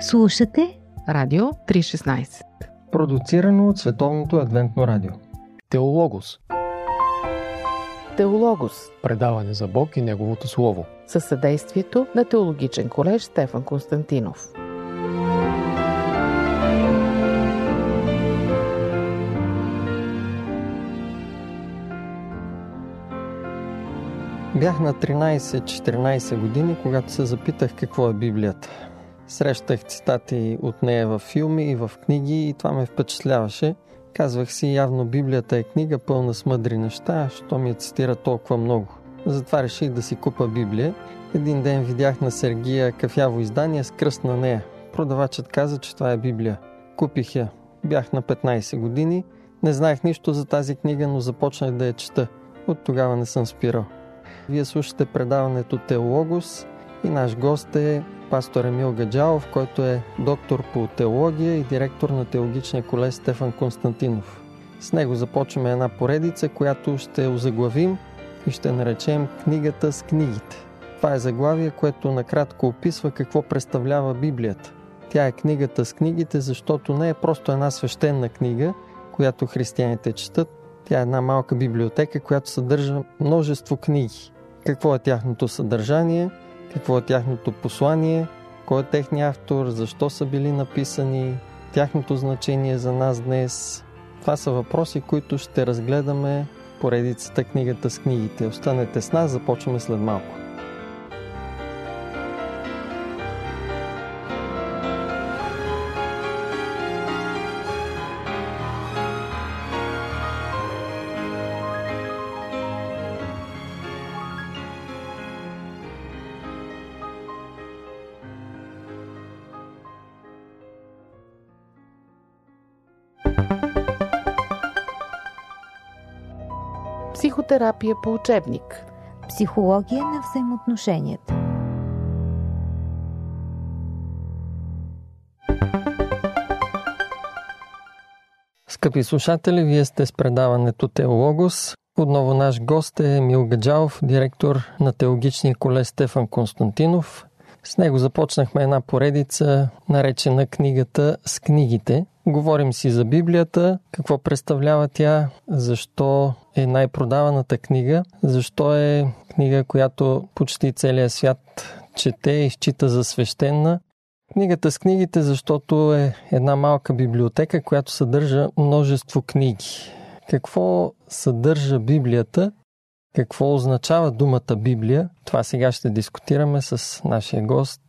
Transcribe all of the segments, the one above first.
Слушате Радио 316 Продуцирано от Световното адвентно радио. Теологос. Теологос. Предаване за Бог и Неговото Слово. Със съдействието на Теологичен колеж Стефан Константинов. Бях на 13-14 години, когато се запитах какво е Библията. Срещах цитати от нея в филми и в книги и това ме впечатляваше. Казвах си, явно Библията е книга пълна с мъдри неща, що ми я цитира толкова много. Затова реших да си купа Библия. Един ден видях на Сергия кафяво издание с кръст на нея. Продавачът каза, че това е Библия. Купих я. Бях на 15 години. Не знаех нищо за тази книга, но започнах да я чета. От тогава не съм спирал. Вие слушате предаването Теологос и наш гост е пастор Емил Гаджалов, който е доктор по теология и директор на теологичния колеж Стефан Константинов. С него започваме една поредица, която ще озаглавим и ще наречем книгата с книгите. Това е заглавие, което накратко описва какво представлява Библията. Тя е книгата с книгите, защото не е просто една свещена книга, която християните четат. Тя е една малка библиотека, която съдържа множество книги. Какво е тяхното съдържание, какво е тяхното послание, кой е техният автор, защо са били написани, тяхното значение за нас днес. Това са въпроси, които ще разгледаме поредицата книгата с книгите. Останете с нас, започваме след малко. Психотерапия по учебник. Психология на взаимоотношенията. Скъпи слушатели, вие сте с предаването Теологос. Отново наш гост е Мил Гаджалов, директор на теологичния колеж Стефан Константинов. С него започнахме една поредица, наречена книгата с книгите. Говорим си за Библията, какво представлява тя, защо е най-продаваната книга, защо е книга, която почти целият свят чете и счита за свещена. Книгата с книгите, защото е една малка библиотека, която съдържа множество книги. Какво съдържа Библията какво означава думата Библия? Това сега ще дискутираме с нашия гост,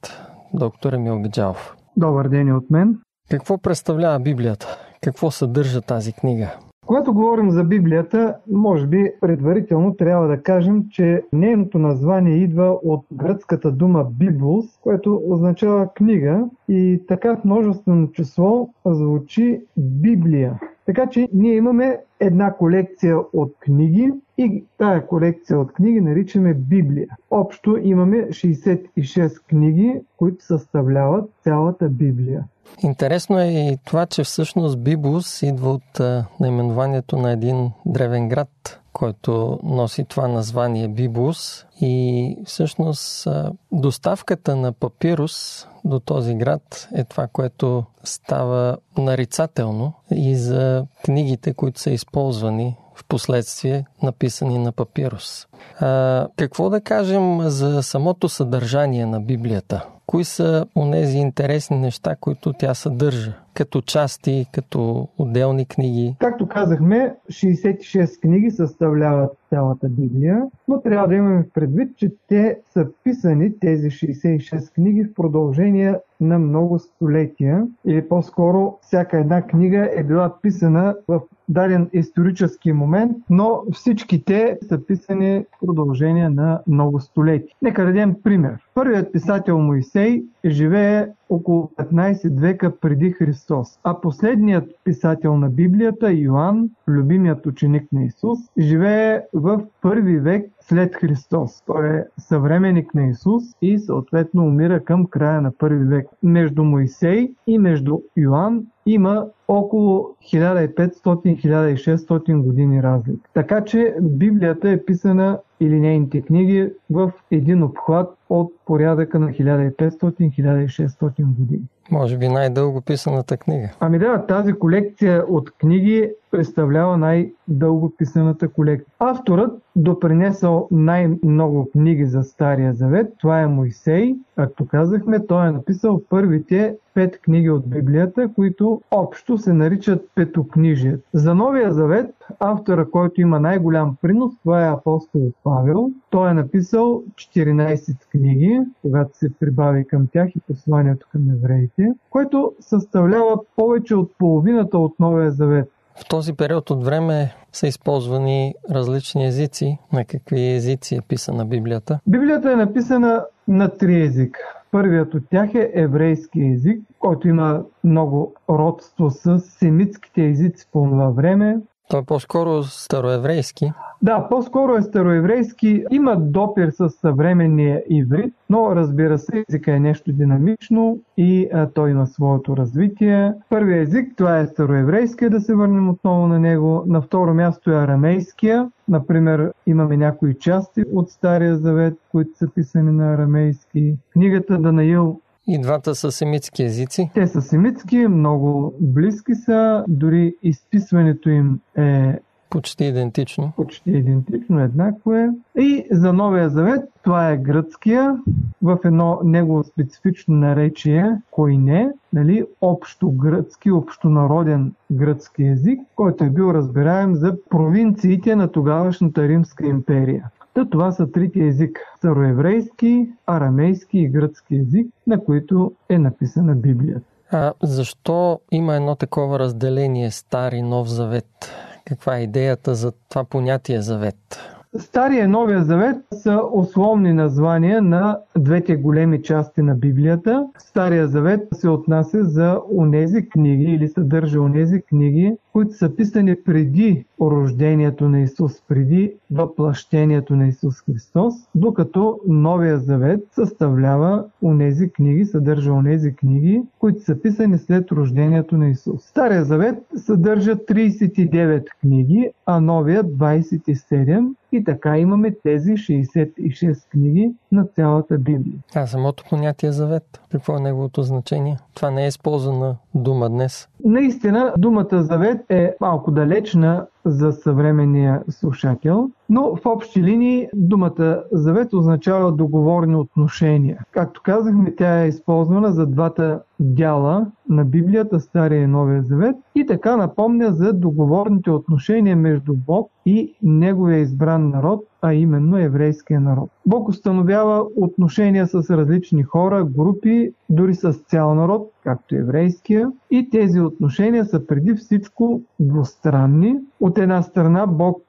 доктор Емил Гаджалов. Добър ден и от мен. Какво представлява Библията? Какво съдържа тази книга? Когато говорим за Библията, може би предварително трябва да кажем, че нейното название идва от гръцката дума Библус, което означава книга и така в множествено число звучи Библия. Така че ние имаме една колекция от книги и тая колекция от книги наричаме Библия. Общо имаме 66 книги, които съставляват цялата Библия. Интересно е и това, че всъщност Бибус идва от наименованието на един древен град, който носи това название Бибус. И всъщност доставката на папирус до този град е това, което става нарицателно и за книгите, които са използвани в последствие написани на папирус. А, какво да кажем за самото съдържание на Библията? Кои са онези интересни неща, които тя съдържа? Като части, като отделни книги? Както казахме, 66 книги съставляват цялата Библия, но трябва да имаме предвид, че те са писани, тези 66 книги, в продължение на много столетия, или по-скоро всяка една книга е била писана в даден исторически момент, но всички те са писани в продължение на много столетия. Нека дадем пример. Първият писател Моисей живее около 15 века преди Христос, а последният писател на Библията, Йоанн, любимият ученик на Исус, живее в първи век след Христос. Той е съвременник на Исус и съответно умира към края на първи век. Между Моисей и между Йоанн има около 1500-1600 години разлика. Така че Библията е писана или нейните книги в един обхват от порядъка на 1500-1600 години. Може би най-дълго писаната книга. Ами да, тази колекция от книги представлява най-дълго писаната колекция. Авторът допринесъл най-много книги за Стария Завет. Това е Моисей. Както казахме, той е написал първите пет книги от Библията, които общо се наричат петокнижият. За Новия Завет, автора, който има най-голям принос, това е апостол Павел. Той е написал 14 книги, когато се прибави към тях и посланието към евреите, което съставлява повече от половината от Новия Завет. В този период от време са използвани различни езици. На какви езици е писана Библията? Библията е написана на три езика. Първият от тях е еврейски език, който има много родство с семитските езици по това време. Той е по-скоро староеврейски. Да, по-скоро е староеврейски, има допир с съвременния иврит, но разбира се, езика е нещо динамично и а, той има своето развитие. Първият език, това е староеврейския, да се върнем отново на него. На второ място е арамейския. Например, имаме някои части от Стария Завет, които са писани на арамейски. Книгата Данаил И двата са семитски езици. те са семитски, много близки са, дори изписването им е Почти идентично. почти идентично, еднакво е. И за Новия Завет, това е гръцкия, в едно негово специфично наречие, кой не, нали, общо гръцки, общонароден гръцки език, който е бил разбираем за провинциите на тогавашната Римска империя. Та това са трите езика – староеврейски, арамейски и гръцки език, на които е написана Библията. А защо има едно такова разделение Стар и Нов Завет? Каква е идеята за това понятие Завет? Стария и Новия Завет са условни названия на двете големи части на Библията. Стария Завет се отнася за онези книги или съдържа онези книги, които са писани преди рождението на Исус, преди въплъщението на Исус Христос, докато Новия Завет съставлява онези книги, съдържа онези книги, които са писани след рождението на Исус. Стария Завет съдържа 39 книги, а Новия 27 и така имаме тези 66 книги на цялата Библия. А самото понятие Завет, какво е неговото значение? Това не е използвана дума днес. Наистина, думата завет е малко далечна за съвременния слушател, но в общи линии думата завет означава договорни отношения. Както казахме, тя е използвана за двата дяла на Библията, Стария и Новия Завет и така напомня за договорните отношения между Бог и Неговия избран народ, а именно еврейския народ. Бог установява отношения с различни хора, групи, дори с цял народ, както еврейския. И тези отношения са преди всичко двустранни. От една страна Бог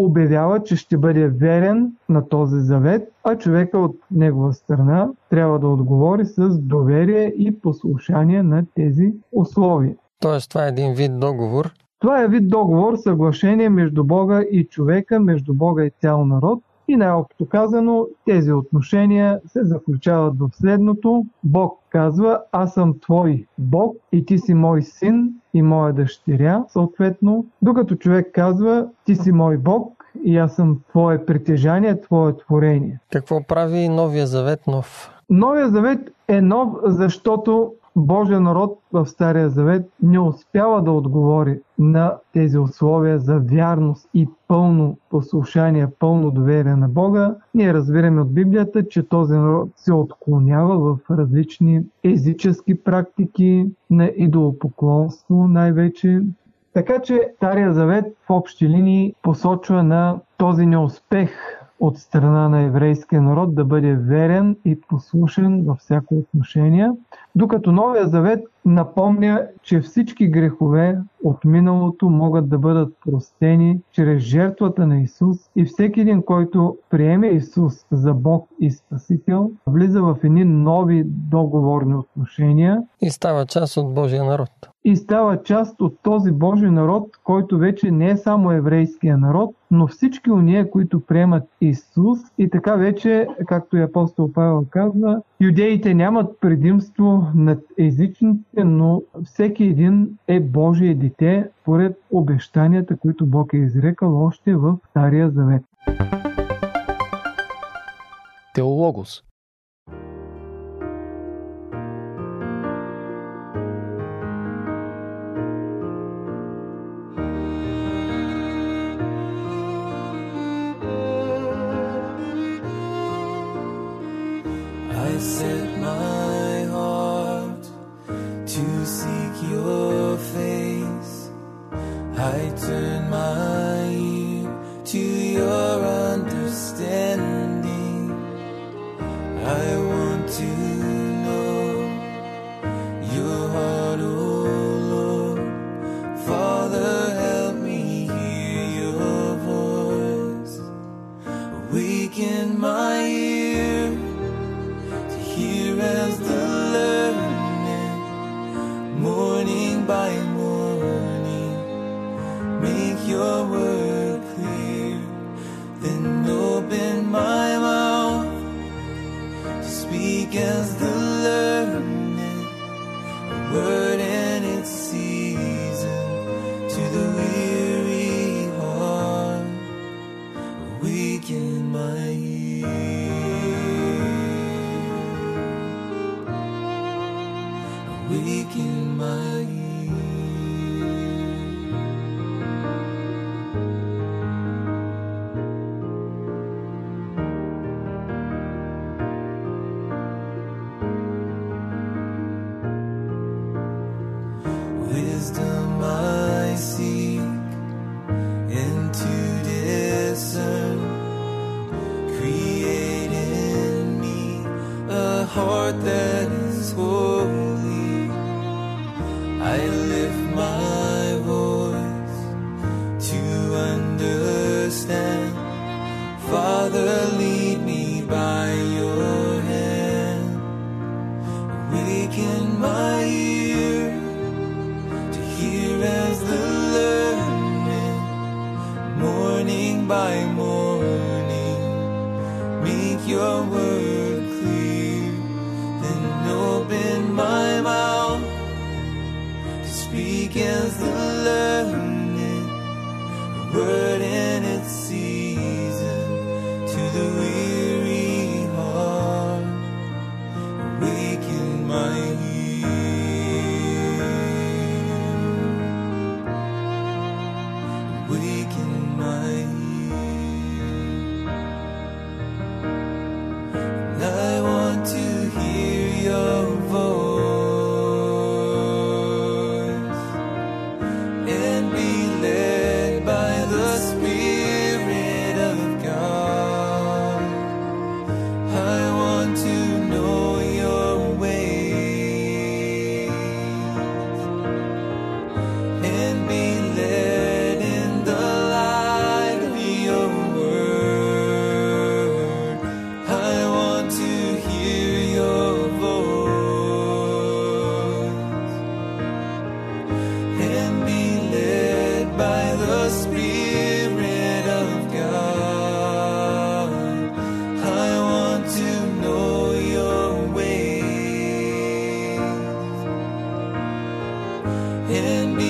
обявява, че ще бъде верен на този завет, а човека от негова страна трябва да отговори с доверие и послушание на тези условия. Тоест, това е един вид договор. Това е вид договор, съглашение между Бога и човека, между Бога и цял народ. И най-общо казано, тези отношения се заключават в следното. Бог казва, аз съм твой Бог и ти си мой син и моя дъщеря, съответно. Докато човек казва, ти си мой Бог и аз съм твое притежание, твое творение. Какво прави Новия Завет нов? Новия завет е нов, защото Божия народ в Стария завет не успява да отговори на тези условия за вярност и пълно послушание, пълно доверие на Бога. Ние разбираме от Библията, че този народ се отклонява в различни езически практики, на идолопоклонство най-вече. Така че Стария завет в общи линии посочва на този неуспех от страна на еврейския народ да бъде верен и послушен във всяко отношение, докато Новия Завет напомня, че всички грехове от миналото могат да бъдат простени чрез жертвата на Исус и всеки един, който приеме Исус за Бог и Спасител, влиза в едни нови договорни отношения И става част от Божия народ. И става част от този Божий народ, който вече не е само еврейския народ, но всички уния, които приемат Исус и така вече, както и апостол Павел казва, юдеите нямат предимство над езичните, но всеки един е Божие дете, поред обещанията, които Бог е изрекал още в Стария Завет. Теологос. that is holy. I lift my voice to understand. Father, lead me by your hand. Awaken my ear to hear as the learning, morning by morning. Make your word. burden in me.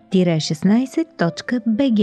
www.bg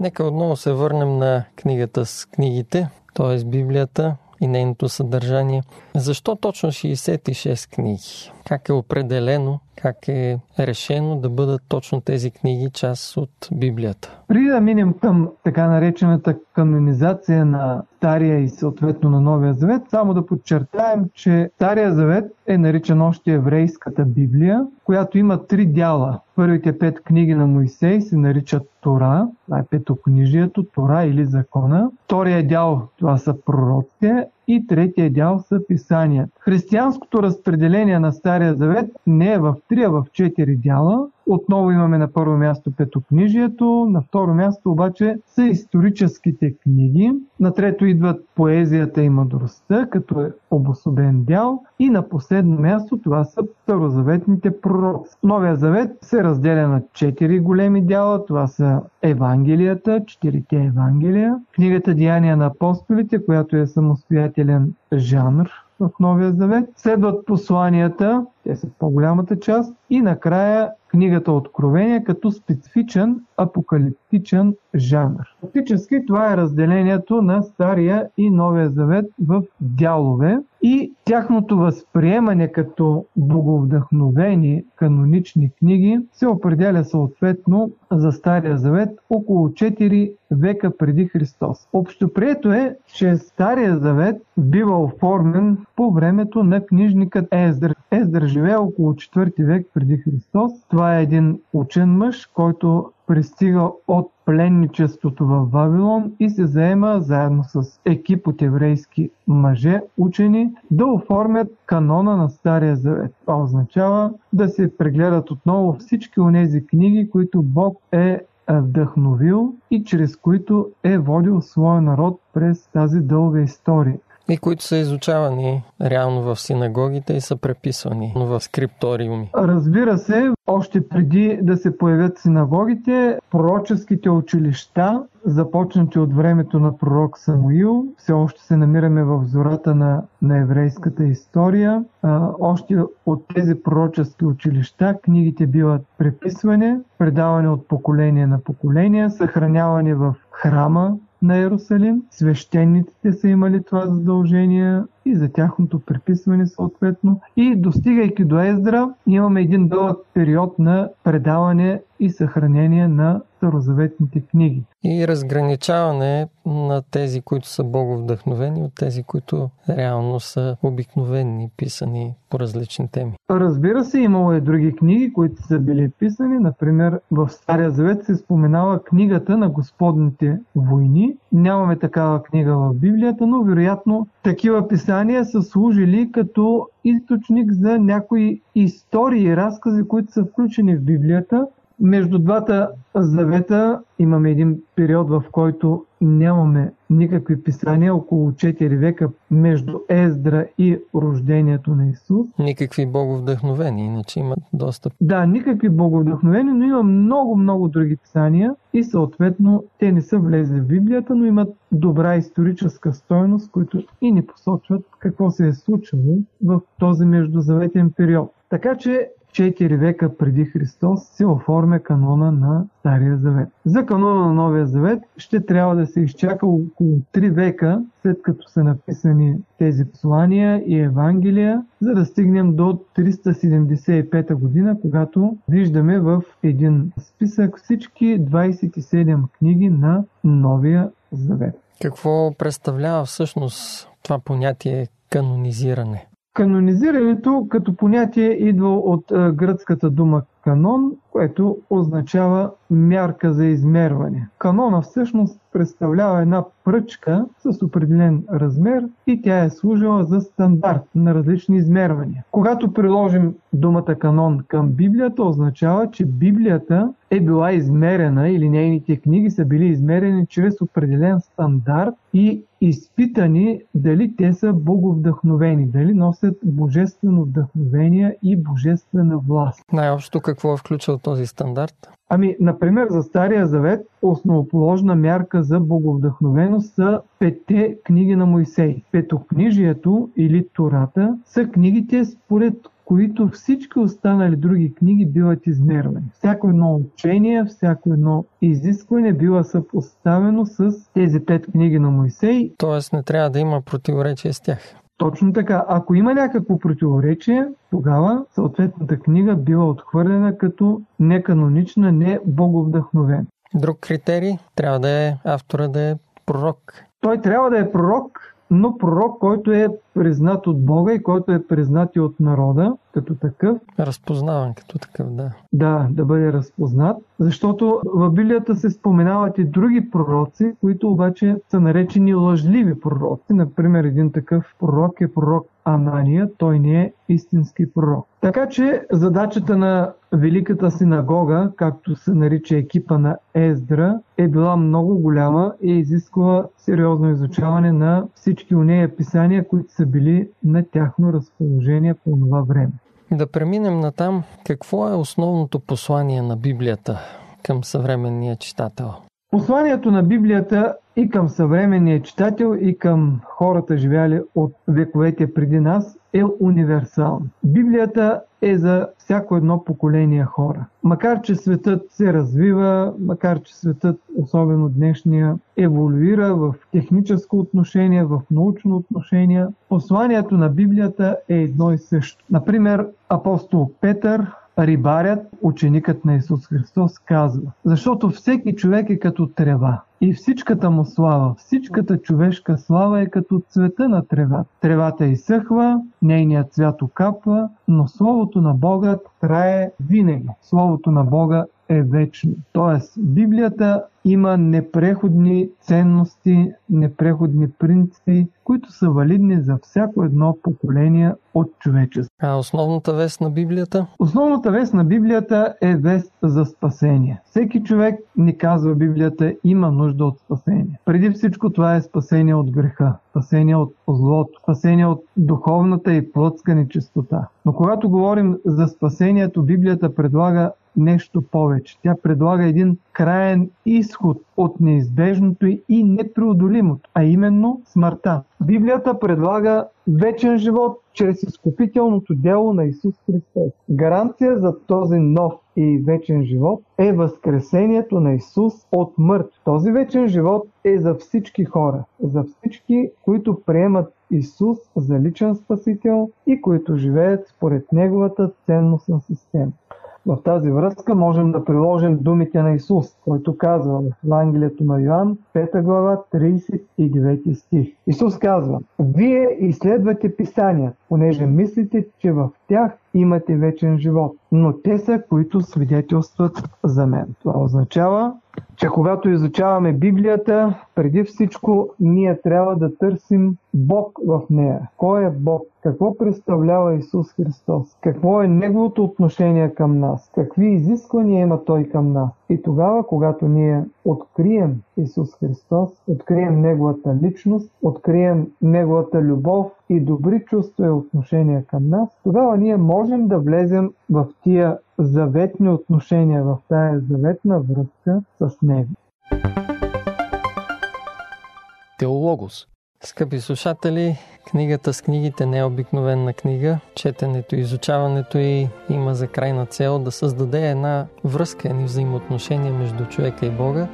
Нека отново се върнем на книгата с книгите, т.е. Библията и нейното съдържание. Защо точно 66 книги? Как е определено как е решено да бъдат точно тези книги част от Библията? Преди да минем към така наречената канонизация на Стария и съответно на Новия Завет, само да подчертаем, че Стария Завет е наричан още еврейската Библия, която има три дяла. Първите пет книги на Моисей се наричат Тора, това е петокнижието, Тора или закона. Втория дял това са пророците и третия дял са писания. Християнското разпределение на Стария Завет не е в три, а в четири дяла. Отново имаме на първо място петокнижието, на второ място обаче са историческите книги, на трето идват поезията и мъдростта, като е обособен дял и на последно място това са старозаветните пророци. Новия завет се разделя на четири големи дяла, това са Евангелията, четирите Евангелия, книгата Деяния на апостолите, която е самостоятелен жанр в Новия Завет. Следват посланията, те са по-голямата част. И накрая книгата Откровение като специфичен апокалиптичен жанр. Фактически това е разделението на Стария и Новия Завет в дялове и тяхното възприемане като боговдъхновени канонични книги се определя съответно за Стария Завет около 4 века преди Христос. Общоприето е, че Стария Завет бива оформен по времето на книжникът Ездър. Ездър живее около 4 век преди Христос. Това е един учен мъж, който пристига от пленничеството в Вавилон и се заема заедно с екип от еврейски мъже, учени, да оформят канона на Стария Завет. Това означава да се прегледат отново всички от тези книги, които Бог е вдъхновил и чрез които е водил своя народ през тази дълга история. И които са изучавани реално в синагогите и са преписвани в скрипториуми. Разбира се, още преди да се появят синагогите, пророческите училища, започнати от времето на пророк Самуил, все още се намираме в зората на, на еврейската история. А, още от тези пророчески училища книгите биват преписвани, предавани от поколение на поколение, съхранявани в храма на Иерусалим. Свещениците са имали това задължение и за тяхното приписване съответно. И достигайки до Ездра, имаме един дълъг период на предаване и съхранение на старозаветните книги. И разграничаване на тези, които са боговдъхновени, от тези, които реално са обикновени, писани по различни теми. Разбира се, имало и други книги, които са били писани. Например, в Стария Завет се споменава книгата на Господните войни. Нямаме такава книга в Библията, но вероятно такива писания са служили като източник за някои истории и разкази, които са включени в Библията. Между двата завета имаме един период, в който нямаме никакви писания, около 4 века между Ездра и рождението на Исус. Никакви боговдъхновени, иначе имат доста. Да, никакви боговдъхновени, но има много, много други писания и съответно те не са влезли в Библията, но имат добра историческа стойност, които и ни посочват какво се е случило в този междузаветен период. Така че 4 века преди Христос се оформя канона на Стария Завет. За канона на Новия Завет ще трябва да се изчака около 3 века след като са написани тези послания и Евангелия, за да стигнем до 375 година, когато виждаме в един списък всички 27 книги на Новия Завет. Какво представлява всъщност това понятие канонизиране? Канонизирането като понятие идва от гръцката дума канон, което означава мярка за измерване. Канона всъщност представлява една пръчка с определен размер и тя е служила за стандарт на различни измервания. Когато приложим думата канон към Библията, означава, че Библията е била измерена или нейните книги са били измерени чрез определен стандарт и изпитани дали те са боговдъхновени, дали носят божествено вдъхновение и божествена власт. Най-общо какво е включил този стандарт? Ами, например, за Стария Завет основоположна мярка за боговдъхновеност са петте книги на Моисей. Петокнижието или Тората са книгите, според които всички останали други книги биват измервани. Всяко едно учение, всяко едно изискване бива съпоставено с тези пет книги на Моисей. Тоест не трябва да има противоречие с тях. Точно така. Ако има някакво противоречие, тогава съответната книга бива отхвърлена като неканонична, не боговдъхновена. Друг критерий трябва да е автора да е пророк. Той трябва да е пророк, но пророк, който е признат от Бога и който е признат и от народа, като такъв, Разпознаван като такъв, да. да, да бъде разпознат, защото в Библията се споменават и други пророци, които обаче са наречени лъжливи пророци. Например, един такъв пророк е пророк Анания, той не е истински пророк. Така че задачата на Великата синагога, както се нарича екипа на Ездра, е била много голяма и изисква сериозно изучаване на всички нея писания, които са били на тяхно разположение по това време. Да преминем на там, какво е основното послание на Библията към съвременния читател? Посланието на Библията и към съвременния читател, и към хората, живяли от вековете преди нас, е универсално. Библията е за всяко едно поколение хора. Макар, че светът се развива, макар, че светът, особено днешния, еволюира в техническо отношение, в научно отношение, посланието на Библията е едно и също. Например, апостол Петър рибарят, ученикът на Исус Христос, казва, защото всеки човек е като трева. И всичката му слава, всичката човешка слава е като цвета на тревата. Тревата изсъхва, нейният цвят окапва, но Словото на Бога трае винаги. Словото на Бога е вечно. Тоест, Библията има непреходни ценности, непреходни принципи, които са валидни за всяко едно поколение от човечество. А основната вест на Библията? Основната вест на Библията е вест за спасение. Всеки човек, ни казва Библията, има нужда от спасение. Преди всичко това е спасение от греха, спасение от злото, спасение от духовната и плътска нечистота. Но когато говорим за спасението, Библията предлага нещо повече. Тя предлага един краен изход от неизбежното и непреодолимото, а именно смъртта. Библията предлага вечен живот чрез изкупителното дело на Исус Христос. Гаранция за този нов и вечен живот е възкресението на Исус от мъртв. Този вечен живот е за всички хора, за всички, които приемат Исус за личен спасител и които живеят според Неговата ценностна система. В тази връзка можем да приложим думите на Исус, който казва в Евангелието на Йоанн, 5 глава, 39 стих. Исус казва, Вие изследвате Писания, понеже мислите, че в тях имате вечен живот, но те са, които свидетелстват за мен. Това означава, че когато изучаваме Библията, преди всичко ние трябва да търсим Бог в нея. Кой е Бог? Какво представлява Исус Христос? Какво е Неговото отношение към нас? Какви изисквания има Той към нас? И тогава, когато ние открием Исус Христос, открием Неговата личност, открием Неговата любов и добри чувства и отношения към нас, тогава ние можем да влезем в тия заветни отношения, в тая заветна връзка с Него. Теологос. Скъпи слушатели, книгата с книгите не е обикновена книга. Четенето и изучаването й има за крайна цел да създаде една връзка, едни взаимоотношения между човека и Бога.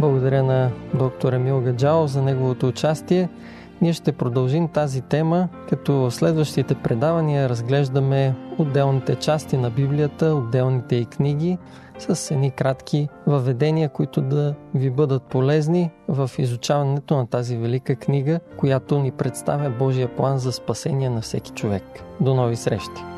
Благодаря на доктор Емил Гаджао за неговото участие. Ние ще продължим тази тема, като в следващите предавания разглеждаме отделните части на Библията, отделните и книги, с едни кратки въведения, които да ви бъдат полезни в изучаването на тази велика книга, която ни представя Божия план за спасение на всеки човек. До нови срещи!